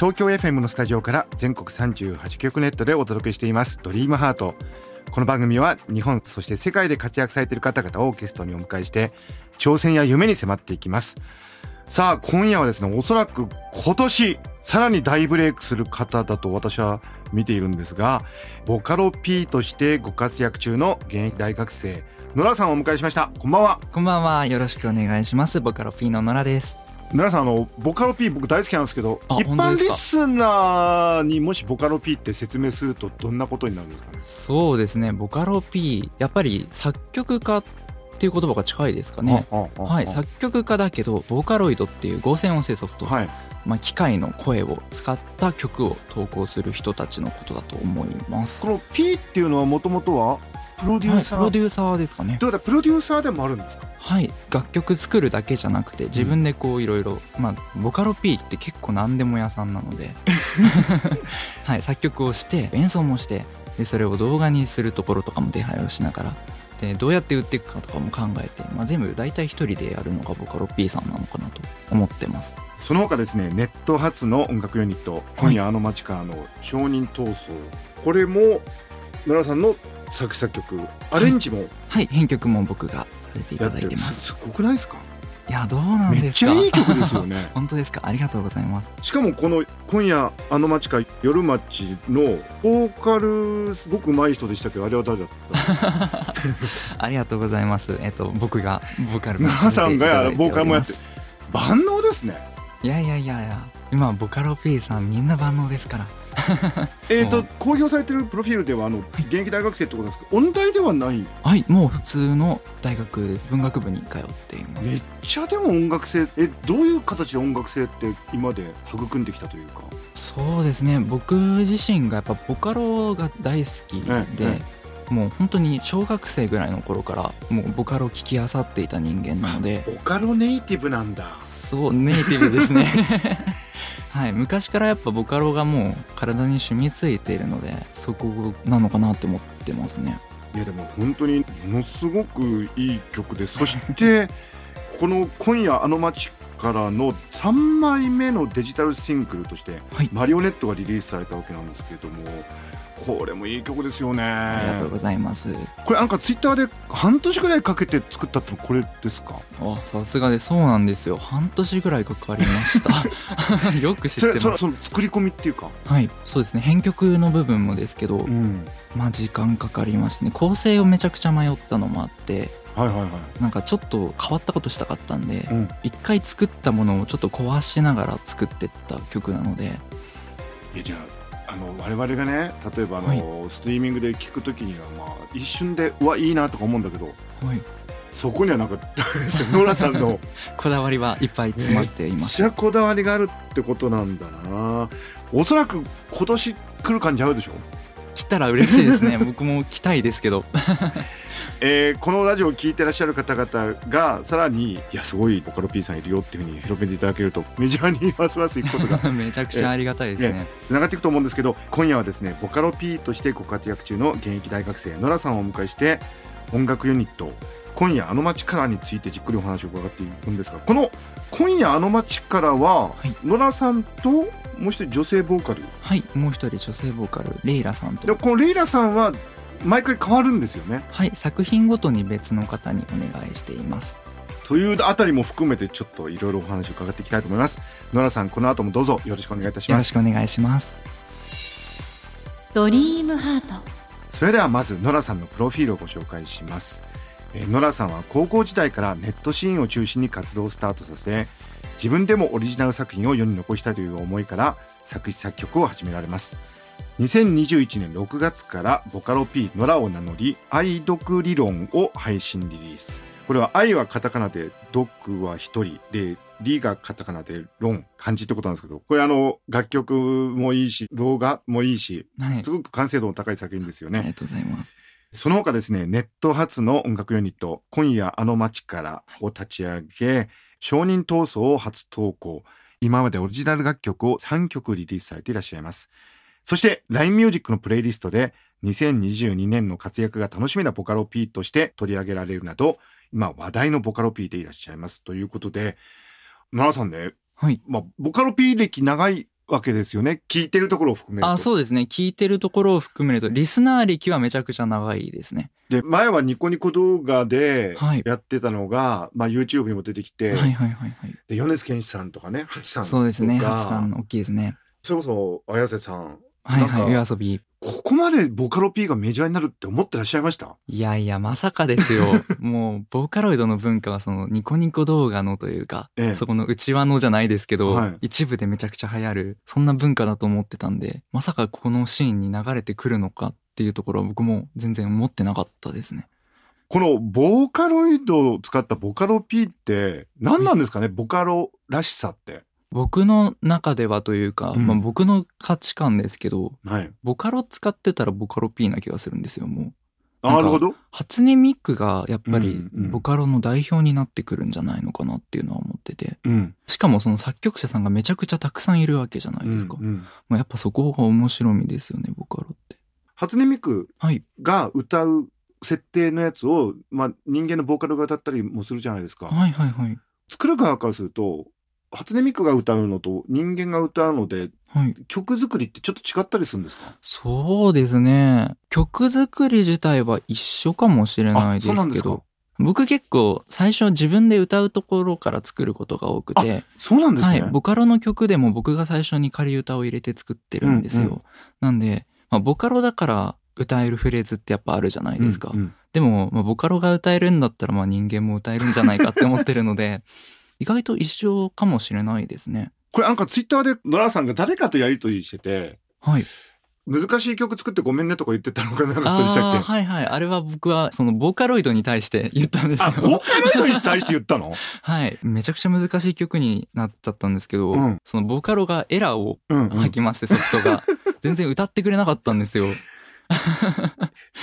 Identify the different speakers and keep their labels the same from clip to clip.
Speaker 1: 東京 FM のスタジオから全国38局ネットでお届けしていますドリームハートこの番組は日本そして世界で活躍されている方々をゲストにお迎えして挑戦や夢に迫っていきますさあ今夜はですねおそらく今年さらに大ブレイクする方だと私は見ているんですがボカロ P としてご活躍中の現役大学生野良さんをお迎えしましたこんばんは
Speaker 2: こんばんは。よろしくお願いします。ボカロ P の野良です。
Speaker 1: 皆さんあのボカロ P 僕大好きなんですけど
Speaker 2: あ
Speaker 1: 一般リスナーにもしボカロ P って説明するとどんなことになるんですかね？
Speaker 2: そうですね。ボカロ P、やっぱり作曲家っていう言葉が近いですかね。はい、
Speaker 1: あ
Speaker 2: 作曲家だけどボーカロイドっていう合成音声ソフト、
Speaker 1: はい
Speaker 2: まあ、機械の声を使った曲を投稿する人たちのことだと思います。
Speaker 1: この P っていうのはもともとはプロデュ
Speaker 2: はい、
Speaker 1: ー？サー、
Speaker 2: プロデューサーですかね。
Speaker 1: ということはプロデューサーでもあるんですか？
Speaker 2: はい楽曲作るだけじゃなくて自分でこういろいろまあボカロ P って結構何でも屋さんなので。はい作曲をして演奏もしてでそれを動画にするところとかも手配をしながらでどうやって売っていくかとかも考えて、まあ、全部大体一人でやるのがボカロ P さんなのかなと思ってます。
Speaker 1: その他ですねネット発の音楽ユニット「今夜あの街からの証人闘争」これも奈良さんの作詞作曲アレンジも
Speaker 2: はい。編曲も僕がさせていただい
Speaker 1: て
Speaker 2: ます。
Speaker 1: すすごくないですか？
Speaker 2: いやどうなん
Speaker 1: めっち
Speaker 2: ですか
Speaker 1: ゃいい曲ですよね。
Speaker 2: 本当ですか？ありがとうございます。
Speaker 1: しかもこの「今夜あの街か夜街」のボーカルすごく上手い人でしたけどあれは誰だった
Speaker 2: ありがとうございます。えっと僕がボーカルも
Speaker 1: 奈良さんがやボーカルもやって万能ですね。
Speaker 2: いやいやいやいや今ボカロ P さんみんな万能ですから
Speaker 1: えっ、と
Speaker 2: うん
Speaker 1: 公表されてるプロフィールではあの現役大学生ってことですけど音大ではない？
Speaker 2: はいもう普通の大学です。文学部に通っています。
Speaker 1: めっちゃでも音楽性えどういう形で音楽性って今まで育んできたというか？
Speaker 2: そうですね。僕自身がやっぱボカロが大好きで、
Speaker 1: え
Speaker 2: もう本当に小学生ぐらいの頃からもうボカロを聴き漁っていた人間なので。
Speaker 1: ボカロネイティブなんだ。
Speaker 2: そうネイティブですね はい昔からやっぱボカロがもう体に染みついているのでそこなのかなって思ってますね。
Speaker 1: いやでも本当にものすごくいい曲でそして この「今夜あの街からの3枚目のデジタルシングルとして
Speaker 2: はい「
Speaker 1: マリオネット」がリリースされたわけなんですけれどもこれもいい曲ですよね。
Speaker 2: ありがとうございます
Speaker 1: これなんかツイッターで半年ぐらいかけて作ったってのこれですか？
Speaker 2: あさすがでそうなんですよ。半年ぐらいかかりました。よく知
Speaker 1: そ
Speaker 2: ってます。
Speaker 1: れそのその作り込みっていうか、
Speaker 2: はいそうですね。編曲の部分もですけど、
Speaker 1: ん、
Speaker 2: まあ時間かかりましたね。構成をめちゃくちゃ迷ったのもあって
Speaker 1: はいはいはい、
Speaker 2: なんかちょっと変わったことしたかったんで
Speaker 1: うん、
Speaker 2: 一回作ったものをちょっと壊しながら作ってった曲なので。
Speaker 1: いやじゃああの我々がね例えばあの、
Speaker 2: はい。
Speaker 1: ストリーミングで聞くときにはまあ一瞬でうわいいなとか思うんだけど
Speaker 2: はい。
Speaker 1: そこにはなんかノラ さんの
Speaker 2: こだわりはいっぱい詰まってい
Speaker 1: めっ
Speaker 2: ます
Speaker 1: ちゃこだわりがあるってことなんだな。おそらく今年来る感じあるでしょ、
Speaker 2: 来たら嬉しいですね。僕も来たいですけど
Speaker 1: えーこのラジオを聞いてらっしゃる方々がさらにいやすごいボカロ P さんいるよっていうふうに広めていただけるとメジャーにますます行くことが
Speaker 2: めちゃくちゃありがたいですね。
Speaker 1: つながっていくと思うんですけど今夜はですねボカロ P としてご活躍中の現役大学生ノラさんをお迎えして音楽ユニット「今夜あの街から」についてじっくりお話を伺っていくんですがこの「今夜あの街からは」
Speaker 2: い。
Speaker 1: ノラさんともう一人女性ボーカル？
Speaker 2: はいもう一人女性ボーカルレイラさん
Speaker 1: で
Speaker 2: と
Speaker 1: このレイラさんは毎回変わるんですよね。
Speaker 2: はい作品ごとに別の方にお願いしています。
Speaker 1: というあたりも含めてちょっといろいろお話を伺っていきたいと思います。ノラさんこの後もどうぞよろしくお願いいたし
Speaker 2: よろ
Speaker 1: ます
Speaker 2: しくお願いします。
Speaker 3: ドリームハート。
Speaker 1: それではまずノラさんのプロフィールをご紹介します、えーノラさんは高校時代からネットシーンを中心に活動をスタートさせ自分でもオリジナル作品を世に残したいという思いから作詞作曲を始められます2021年6月からボカロ P ノラを名乗り愛読理論を配信リリース。これは愛はカタカナで毒は一人でリがカタカナでロン漢字ってことなんですけどこれあの楽曲もいいし動画もいいし
Speaker 2: はい。
Speaker 1: すごく完成度の高い作品ですよね。
Speaker 2: ありがとうございます。
Speaker 1: その他ですねネット発の音楽ユニット「今夜あの街から」を立ち上げ承認闘争を初投稿。今までオリジナル楽曲を3曲リリースされていらっしゃいますそして LINE ミュージックのプレイリストで2022年の活躍が楽しみなボカロ P として取り上げられるなど今話題のボカロ P でいらっしゃいます。ということで奈良さんね、
Speaker 2: はい。
Speaker 1: まあ、ボカロ P 歴長いわけですよね。聞いてるところを含めると。
Speaker 2: あそうですね。聞いてるところを含めるとリスナー歴はめちゃくちゃ長いですね。
Speaker 1: で前はニコニコ動画で
Speaker 2: はい。
Speaker 1: やってたのが、まあ、YouTube にも出てきて、
Speaker 2: はいはいはいはい。
Speaker 1: で米津玄師さんとかねハチさんとか。
Speaker 2: そうですね。さん大きいですね。
Speaker 1: それこそ綾瀬さん
Speaker 2: はいはい遊び。
Speaker 1: ここまでボカロ P がメジャーになるって思ってらっしゃいました？
Speaker 2: いやいやまさかですよ。もうボーカロイドの文化はそのニコニコ動画のというか、
Speaker 1: ええ。
Speaker 2: そこの内輪のじゃないですけど、
Speaker 1: はい。
Speaker 2: 一部でめちゃくちゃ流行るそんな文化だと思ってたんでまさかこのシーンに流れてくるのかっていうところは僕も全然思ってなかったですね。
Speaker 1: このボーカロイドを使ったボカロ P って何なんですかね、ボカロらしさって
Speaker 2: 僕の中ではというか、
Speaker 1: うん。
Speaker 2: まあ、僕の価値観ですけど
Speaker 1: はい。
Speaker 2: ボカロ使ってたらボカロ P な気がするんですよもう。
Speaker 1: あなるほど。
Speaker 2: 初音ミクがやっぱりボカロの代表になってくるんじゃないのかなっていうのは思ってて。
Speaker 1: うん。
Speaker 2: しかもその作曲者さんがめちゃくちゃたくさんいるわけじゃないですか、
Speaker 1: うんうん。
Speaker 2: まあ、やっぱそこが面白みですよねボカロって。
Speaker 1: 初音ミク
Speaker 2: はい。
Speaker 1: が歌う設定のやつを、まあ、人間のボーカルが歌ったりもするじゃないですか、
Speaker 2: はいはいはい。
Speaker 1: 作る側からすると初音ミクが歌うのと人間が歌うので
Speaker 2: はい。
Speaker 1: 曲作りってちょっと違ったりするんですか？
Speaker 2: そうですね。曲作り自体は一緒かもしれないで
Speaker 1: す
Speaker 2: けど。僕結構最初自分で歌うところから作ることが多くて。
Speaker 1: そうなんですね、
Speaker 2: はい、ボカロの曲でも僕が最初に仮歌を入れて作ってるんですよ。
Speaker 1: うんうん。
Speaker 2: なんで、まあ、ボカロだから歌えるフレーズってやっぱあるじゃないですか。
Speaker 1: うんうん。
Speaker 2: でも、まあ、ボカロが歌えるんだったらまあ人間も歌えるんじゃないかって思ってるので意外と一緒かもしれないですね。
Speaker 1: これなんかツイッターでノラさんが誰かとやりとりしてて
Speaker 2: はい。
Speaker 1: 難しい曲作ってごめんねとか言ってたのかなかったでしたっけ？
Speaker 2: はいはいあれは僕はそのボーカロイドに対して言ったんですよ。
Speaker 1: あボーカロイドに対して言ったの？
Speaker 2: はい。めちゃくちゃ難しい曲になっちゃったんですけど、
Speaker 1: うん
Speaker 2: そのボカロがエラーを吐きまして、ソフトが。全然歌ってくれなかったんですよ。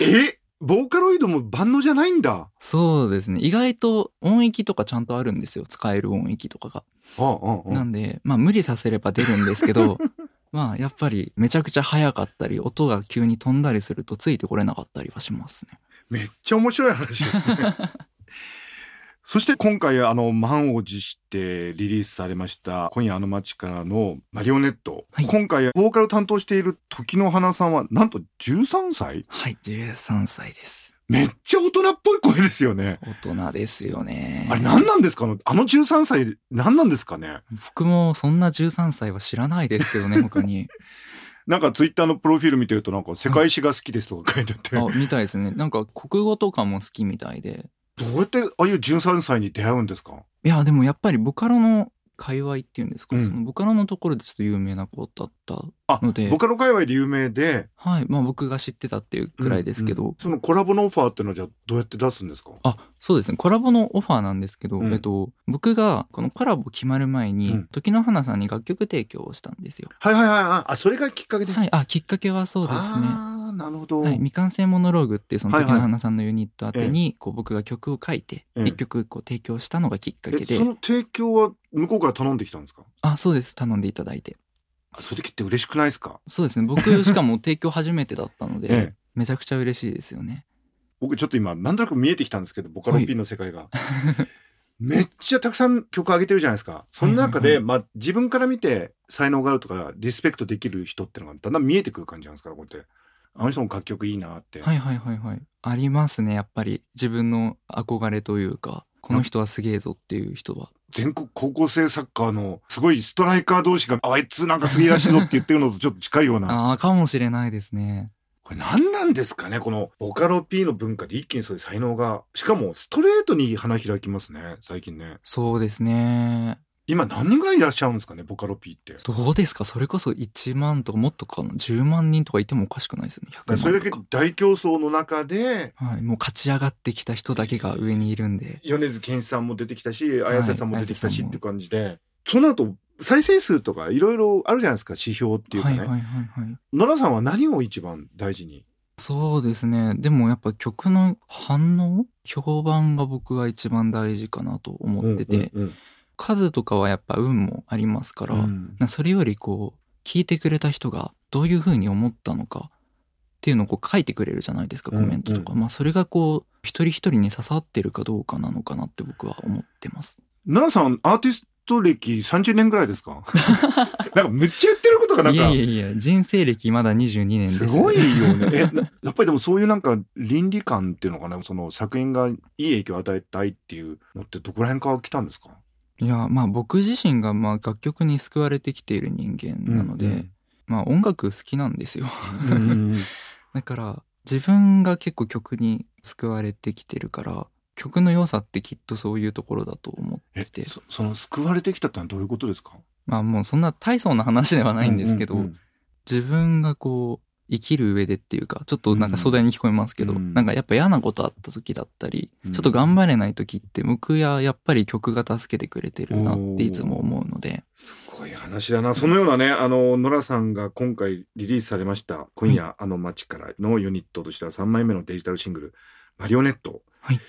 Speaker 1: え？ボーカロイドも万能じゃないんだ
Speaker 2: そうですね。意外と音域とかちゃんとあるんですよ。使える音域とかが。
Speaker 1: あああ
Speaker 2: なんで、まあ無理させれば出るんですけど、まあやっぱりめちゃくちゃ速かったり、音が急に飛んだりするとついてこれなかったりはしますね。
Speaker 1: めっちゃ面白い話ですね そして今回あの満を持してリリースされました「今夜あの街から」のマリオネット、
Speaker 2: はい
Speaker 1: 今回ボーカルを担当している時の花さんはなんと13歳？
Speaker 2: はい、13歳です。
Speaker 1: めっちゃ大人っぽい声ですよね
Speaker 2: 大人ですよね。
Speaker 1: あれ何なんですか？ねあの13歳何なんですかね？
Speaker 2: 僕もそんな13歳は知らないですけどね、他に。
Speaker 1: なんかツイッターのプロフィール見てるとなんか世界史が好きですとか書いてあって、
Speaker 2: あ、みたいですね。なんか国語とかも好きみたいで。
Speaker 1: どうやってああいう13歳に出会うんですか？
Speaker 2: いや、でもやっぱりボカロの界隈っていうんですか、
Speaker 1: うん。
Speaker 2: そのボカロのところでちょっと有名な子だった
Speaker 1: あ
Speaker 2: ので。
Speaker 1: ボカロ界隈で有名で。
Speaker 2: はい。まあ僕が知ってたっていうくらいですけど、
Speaker 1: うんうん。そのコラボのオファーっていうのはじゃあどうやって出すんですか？
Speaker 2: あ、そうですね。コラボのオファーなんですけど、
Speaker 1: うん
Speaker 2: えっと、僕がこのコラボ決まる前に、
Speaker 1: うん。
Speaker 2: 時の花さんに楽曲提供をしたんですよ。
Speaker 1: はいはいはい。ああそれがきっかけで、
Speaker 2: はい。あ、きっかけはそうですね。
Speaker 1: なるほど、
Speaker 2: はい、未完成モノローグっていうその
Speaker 1: はいはい。
Speaker 2: 時の花さんのユニット宛てにこう僕が曲を書いて
Speaker 1: ええ。
Speaker 2: 一曲こう提供したのがきっかけで。
Speaker 1: えその提供は向こうから頼んできたんですか？
Speaker 2: あそうです。頼んでいただいて。
Speaker 1: あそういう時って嬉しくないですか？
Speaker 2: そうですね。僕しかも提供初めてだったので、
Speaker 1: ええ。
Speaker 2: めちゃくちゃ嬉しいですよね。
Speaker 1: 僕ちょっと今なんとなく見えてきたんですけどボカロ
Speaker 2: はい
Speaker 1: P の世界が、めっちゃたくさん曲上げてるじゃないですか。その中で、
Speaker 2: はいはい。
Speaker 1: まあ、自分から見て才能があるとかリスペクトできる人ってのがだんだん見えてくる感じなんですからこうやってあの人の楽曲いいなって、
Speaker 2: はいはいはいはい。ありますねやっぱり。自分の憧れというか。この人はすげえぞっていう人は。
Speaker 1: 全国高校生サッカーのすごいストライカー同士があいつなんかすげえらしいぞって言ってるのと ちょっと近いような。
Speaker 2: ああかもしれないですね。
Speaker 1: これ何なんですかねこのボカロ P の文化で一気にそういう才能が。しかもストレートに花開きますね最近ね。
Speaker 2: そうですね
Speaker 1: 今何人ぐらいいらっしゃるんですかねボカロ P って。
Speaker 2: どうですか？それこそ1万とかもっとかな？10万人とかいてもおかしくないですよね。100万
Speaker 1: それだけ大競争の中で
Speaker 2: はい、もう勝ち上がってきた人だけが上にいるんで。
Speaker 1: 米津玄師さんも出てきたし綾瀬さんも出てきたし
Speaker 2: 綾瀬さんも
Speaker 1: っていう感じで、その後再生数とかいろいろあるじゃないですか指標っていうかね、
Speaker 2: はいはいはいはい。
Speaker 1: 野良さんは何を一番大事に？
Speaker 2: そうですね。でもやっぱ曲の反応？評判が僕は一番大事かなと思ってて、
Speaker 1: うんうん
Speaker 2: 数とかはやっぱ運もありますから、
Speaker 1: うん。
Speaker 2: なそれよりこう聞いてくれた人がどういうふうに思ったのかっていうのをこう書いてくれるじゃないですかコメントとか、まあそれがこう一人一人に刺さってるかどうかなのかなって僕は思ってます。
Speaker 1: 奈良さんアーティスト歴30年ぐらいですか？なんかめっちゃ言ってることがなんか。
Speaker 2: いやいやいや人生歴まだ22年です。
Speaker 1: すごいよね。やっぱりでもそういうなんか倫理観っていうのかな、その作品がいい影響を与えたいっていうのってどこら辺から来たんですか？
Speaker 2: いやまあ僕自身がまあ楽曲に救われてきている人間なので、
Speaker 1: うん
Speaker 2: まあ音楽好きなんですよ。
Speaker 1: うんうん
Speaker 2: だから自分が結構曲に救われてきてるから曲の良さってきっとそういうところだと思
Speaker 1: え
Speaker 2: ってて。
Speaker 1: そその救われてきたってのはどういうことですか？
Speaker 2: まあもうそんな大層な話ではないんですけど、
Speaker 1: うんうん。
Speaker 2: 自分がこう生きる上でっていうかちょっとなんか壮大に聞こえますけど、
Speaker 1: うん。
Speaker 2: なんかやっぱ嫌なことあった時だったり、
Speaker 1: うん。
Speaker 2: ちょっと頑張れない時って僕ややっぱり曲が助けてくれてるなっていつも思うので、
Speaker 1: すごい話だな。そのようなね、あの、ノラさんが今回リリースされました、今夜、あの街からのユニットとしては3枚目のデジタルシングル、マリオネット。
Speaker 2: はい。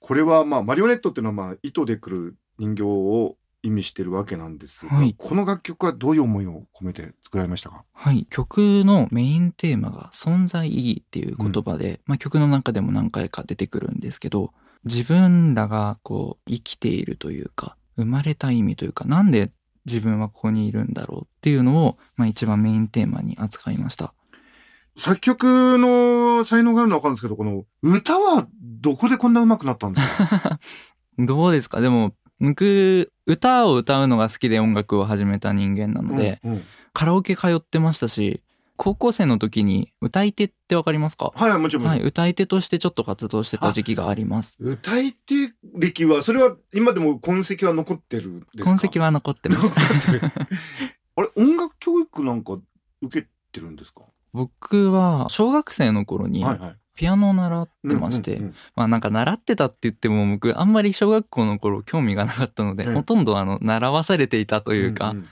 Speaker 1: これは、まあ、マリオネットっていうのは、まあ、糸でくる人形を意味してるわけなんですが、
Speaker 2: はい。
Speaker 1: この楽曲はどういう思いを込めて作られましたか？
Speaker 2: はい、曲のメインテーマが存在意義っていう言葉で、まあ、曲の中でも何回か出てくるんですけど自分らがこう生きているというか生まれた意味というかなんで自分はここにいるんだろうっていうのを、まあ、一番メインテーマに扱いました。
Speaker 1: 作曲の才能があるのはわかるんですけど、この歌はどこでこんな上手くなったんですか？
Speaker 2: どうですか？でも僕歌を歌うのが好きで音楽を始めた人間なので、
Speaker 1: うんうん
Speaker 2: カラオケ通ってましたし高校生の時に歌い手ってわかりますか？
Speaker 1: はい、もちろん。
Speaker 2: はい、歌い手としてちょっと活動してた時期があります。
Speaker 1: 歌い手歴は、それは今でも痕跡は残ってるんですか？
Speaker 2: 痕跡は残ってます。
Speaker 1: あれ、音楽教育なんか受けてるんですか？
Speaker 2: 僕は小学生の頃に
Speaker 1: はいはい。
Speaker 2: ピアノを習ってまして、
Speaker 1: うんうんうん。
Speaker 2: まあなんか習ってたって言っても僕あんまり小学校の頃興味がなかったので、
Speaker 1: うん。
Speaker 2: ほとんどあの習わされていたというか、
Speaker 1: んん。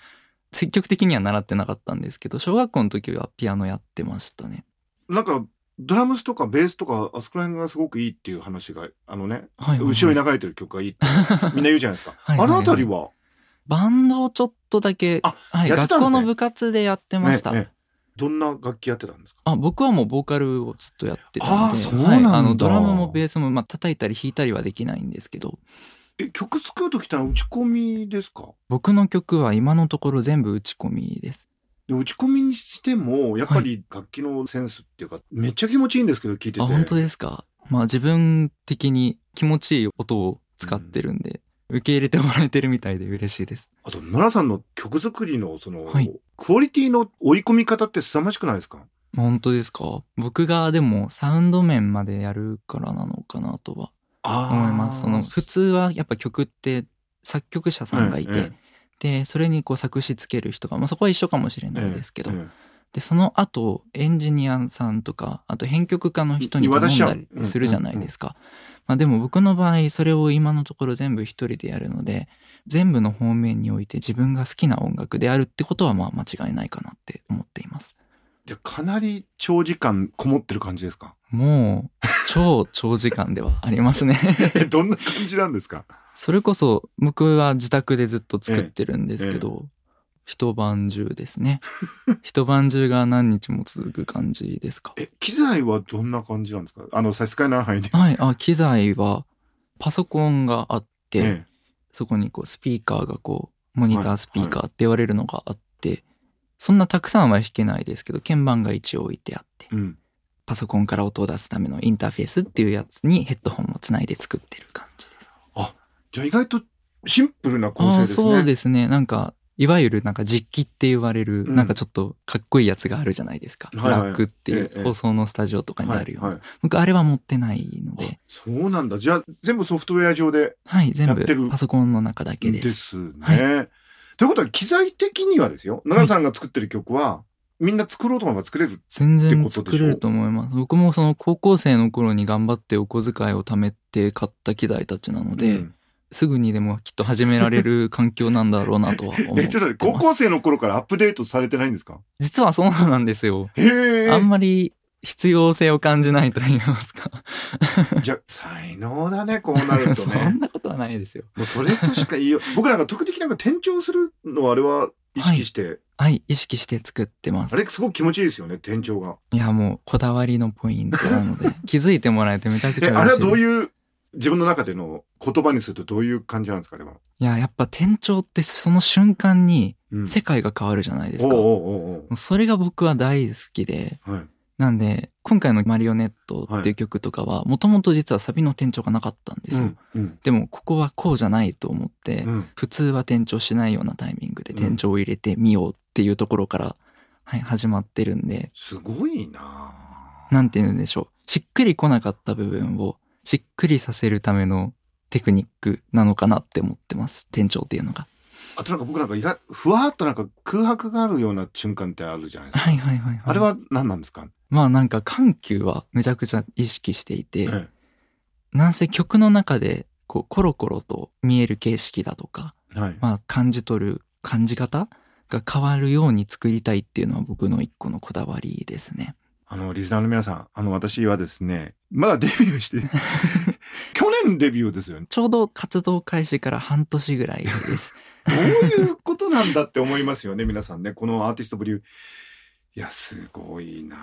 Speaker 2: 積極的には習ってなかったんですけど小学校の時はピアノやってましたね。
Speaker 1: なんか、ドラムスとかベースとか、あそこら辺がすごくいいっていう話が、あのね、
Speaker 2: はいはいはい。
Speaker 1: 後ろに流れてる曲がいいって、みんな言うじゃないですか。
Speaker 2: はいはいはい。
Speaker 1: あのあたりは、
Speaker 2: バンドをちょっとだけ、
Speaker 1: あ
Speaker 2: はい、学校の部活でやってました。
Speaker 1: ねねどんな楽器やってたんですか？
Speaker 2: あ僕はもうボーカルをずっとやってた
Speaker 1: んだ
Speaker 2: はい、あのドラムもベースも、まあ叩いたり弾いたりはできないんですけど。
Speaker 1: え、曲作るときってのは打ち込みですか？
Speaker 2: 僕の曲は今のところ全部打ち込みです。
Speaker 1: で打ち込みにしても、やっぱり楽器のセンスっていうか、めっちゃ気持ちいいんですけど、聞いてて。
Speaker 2: あ本当ですか？まあ自分的に気持ちいい音を使ってるんで、受け入れてもらえてるみたいで嬉しいです。
Speaker 1: あと、ノラさんの曲作りの、その、
Speaker 2: はい
Speaker 1: クオリティの追い込み方って凄まじくないですか？
Speaker 2: 本当ですか？僕がでもサウンド面までやるからなのかなとは
Speaker 1: あ
Speaker 2: 思います。その普通はやっぱ曲って作曲者さんがいて、
Speaker 1: え
Speaker 2: でそれにこう作詞つける人が、まあ、そこは一緒かもしれ
Speaker 1: え
Speaker 2: ないですけど、
Speaker 1: ええ
Speaker 2: でその後エンジニアさんとかあと編曲家の人に頼んだりするじゃないですか、まあ、でも僕の場合それを今のところ全部一人でやるので全部の方面において自分が好きな音楽であるってことはまあ間違いないかなって思っています。
Speaker 1: じゃあかなり長時間こもってる感じですか？
Speaker 2: もう超長時間ではありますね。
Speaker 1: え どんな感じなんですか？
Speaker 2: それこそ僕は自宅でずっと作ってるんですけど、一晩中ですね 一晩中が何日も続く感じですか？
Speaker 1: え、機材はどんな感じなんですか？あの、差し支えない範囲で。
Speaker 2: はい、あ、機材はパソコンがあって、
Speaker 1: え
Speaker 2: そこにこうスピーカーがこう、モニタースピーカーって言われるのがあって、そんなたくさんは弾けないですけど、鍵盤が一応置いてあって
Speaker 1: え、うん。
Speaker 2: パソコンから音を出すためのインターフェースっていうやつにヘッドホンをつないで作ってる感じです。
Speaker 1: じゃあ意外とシンプルな構
Speaker 2: ああ、
Speaker 1: 成ですね。
Speaker 2: そうですね。なんか、いわゆるなんか実機って言われる、
Speaker 1: うん。
Speaker 2: なんかちょっとかっこいいやつがあるじゃないですか。
Speaker 1: はいはい。
Speaker 2: ラックってい
Speaker 1: ええ
Speaker 2: う放送のスタジオとかにあるような。僕あれは持ってないの
Speaker 1: あ
Speaker 2: で、
Speaker 1: そうなんだ。じゃあ全部ソフトウェア上で
Speaker 2: はい、全
Speaker 1: やってる
Speaker 2: 部パソコンの中だけです。
Speaker 1: ですね。
Speaker 2: は
Speaker 1: ということは機材的にはですよ。奈良さんが作ってる曲は、みんな作ろうと思えば作れる
Speaker 2: 全然
Speaker 1: ってことでしょ？
Speaker 2: 作れると思います。僕もその高校生の頃に頑張ってお小遣いを貯めて買った機材たちなので、
Speaker 1: うん
Speaker 2: すぐにでもきっと始められる環境なんだろうなとは思って
Speaker 1: えちょっと高。校生の頃からアップデートされてないんですか？
Speaker 2: 実はそうなんですよ。
Speaker 1: へえ
Speaker 2: あんまり必要性を感じないと言いますか。
Speaker 1: じゃあ才能だねこうなると
Speaker 2: そ
Speaker 1: ね
Speaker 2: んなことはないですよ。
Speaker 1: もうそれとしか言いよう 僕なんか特的なんか転調するのはあれは意識して、
Speaker 2: はい、意識して作ってます
Speaker 1: あ。れすごく気持ちいいですよね転調が
Speaker 2: いや、もうこだわりのポイントなので、気づいてもらえてめちゃくちゃ嬉しいです。
Speaker 1: どういう自分の中での言葉にするとどういう感じなんですかあれは、
Speaker 2: いや、やっぱ店長ってその瞬間に
Speaker 1: うん。
Speaker 2: 世界が変わるじゃないですか。それが僕は大好きで、
Speaker 1: はい。
Speaker 2: なんで、今回のマリオネットっていう曲とかは、もともと実はサビの転調がなかったんですよ。
Speaker 1: うん
Speaker 2: でも、ここはこうじゃないと思って、
Speaker 1: うん。
Speaker 2: 普通は転調しないようなタイミングで
Speaker 1: うん。
Speaker 2: 転調を入れてみようっていうところから、はい、始まってるんで、
Speaker 1: すごいな
Speaker 2: なんて言うんでしょう。しっくり来なかった部分をしっくりさせるためのテクニックなのかなって思ってます。転調っていうのが。
Speaker 1: あとなんか僕なんか意外ふわっとなんか空白があるような瞬間ってあるじゃないですか、
Speaker 2: はいはいはい、はい。
Speaker 1: あれは何なんですか、
Speaker 2: まあなんか緩急はめちゃくちゃ意識していて、
Speaker 1: え
Speaker 2: なんせ曲の中でこうコロコロと見える形式だとか、
Speaker 1: えはい、
Speaker 2: まあ感じ取る感じ方が変わるように作りたいっていうのは僕の一個のこだわりですね。
Speaker 1: あのリスナーの皆さんあの私はですねまだデビューして 去年デビューですよね。
Speaker 2: ちょうど活動開始から半年ぐらいです。
Speaker 1: どういうことなんだって思いますよね皆さんね。このアーティストブリュー。いやすごいな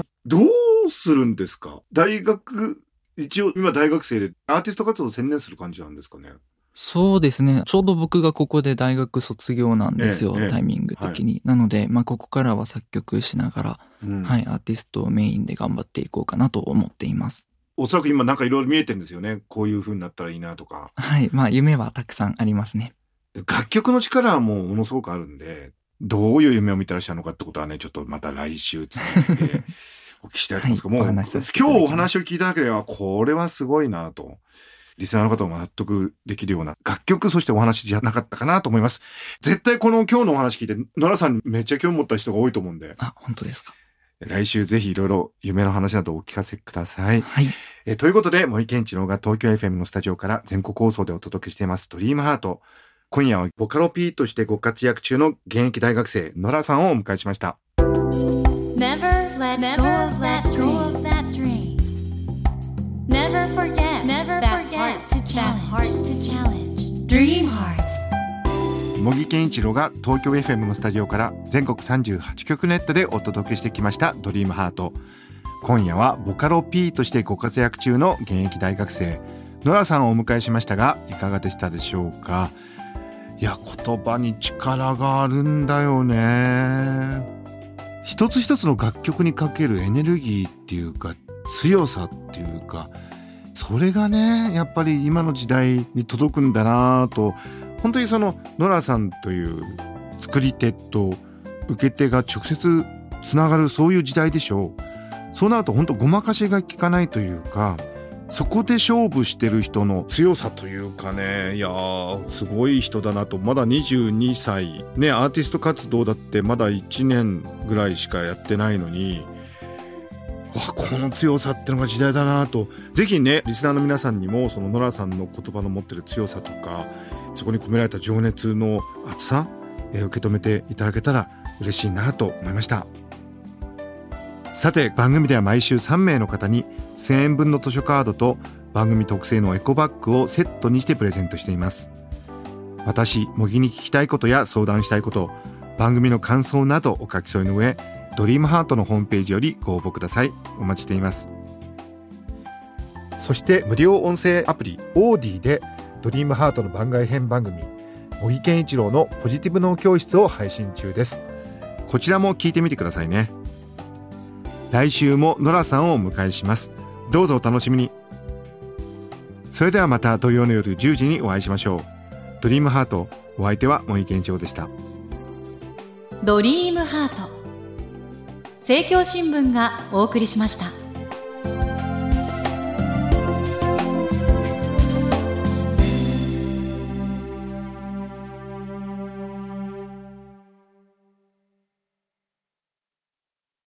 Speaker 1: あ。どうするんですか？大学一応今大学生でアーティスト活動を専念する感じなんですかね？
Speaker 2: そうですね。ちょうど僕がここで大学卒業なんですよ、タイミング的に。なので、まあここからは作曲しながら、
Speaker 1: うん。
Speaker 2: はい、アーティストをメインで頑張っていこうかなと思っています。
Speaker 1: おそらく今なんかいろいろ見えてるんですよね。こういう風になったらいいなとか。
Speaker 2: はい、まあ夢はたくさんありますね。
Speaker 1: 楽曲の力はもうものすごくあるんでどういう夢を見てらっしゃるのかってことはねちょっとまた来週続いて お聞きしたいと思いますけど、
Speaker 2: はい。お
Speaker 1: も今日お話を聞いただけではこれはすごいなとリスナーの方も納得できるような楽曲そしてお話じゃなかったかなと思います絶対この今日のお話聞いて奈良さんにめっちゃ興味持った人が多いと思うんで
Speaker 2: あ、本当ですか？
Speaker 1: 来週ぜひいろいろ夢の話などお聞かせください
Speaker 2: はい。
Speaker 1: えーということで、森健一郎が東京 FM のスタジオから全国放送でお届けしています、ドリームハート。今夜はボカロ P としてご活躍中の現役大学生、ノラさんをお迎えしました。
Speaker 4: Never let go of that dream.
Speaker 1: 茂木健一郎が東京 FM のスタジオから全国38局ネットでお届けしてきました、ドリームハート。今夜はボカロ P としてご活躍中の現役大学生、ノラさんをお迎えしましたが、いかがでしたでしょうか？いや、言葉に力があるんだよね。一つ一つの楽曲にかけるエネルギーっていうか、強さっていうか、それがね、やっぱり今の時代に届くんだなぁと、本当にそのノラさんという作り手と受け手が直接つながるそういう時代でしょう。そうなると本当ごまかしが効かないというかそこで勝負してる人の強さというかねいやーすごい人だなと。まだ22歳。ねアーティスト活動だってまだ1年ぐらいしかやってないのにわこの強さってのが時代だなと。ぜひねリスナーの皆さんにもそのノラさんの言葉の持ってる強さとかそこに込められた情熱の厚さ、えー受け止めていただけたら嬉しいなと思いました。さて番組では毎週3名の方に1000円分の図書カードと番組特製のエコバッグをセットにしてプレゼントしています。私茂木に聞きたいことや相談したいこと番組の感想などお書き添えの上ドリームハートのホームページよりご応募ください。お待ちしています。そして無料音声アプリオーディでドリームハートの番外編番組茂木健一郎のポジティブ脳教室を配信中です。こちらも聞いてみてくださいね。来週もノラさんをお迎えします。どうぞお楽しみに。それではまた土曜の夜10時にお会いしましょう。ドリームハートお相手は森健一郎でした。
Speaker 3: ドリームハート。政教新聞がお送りしました。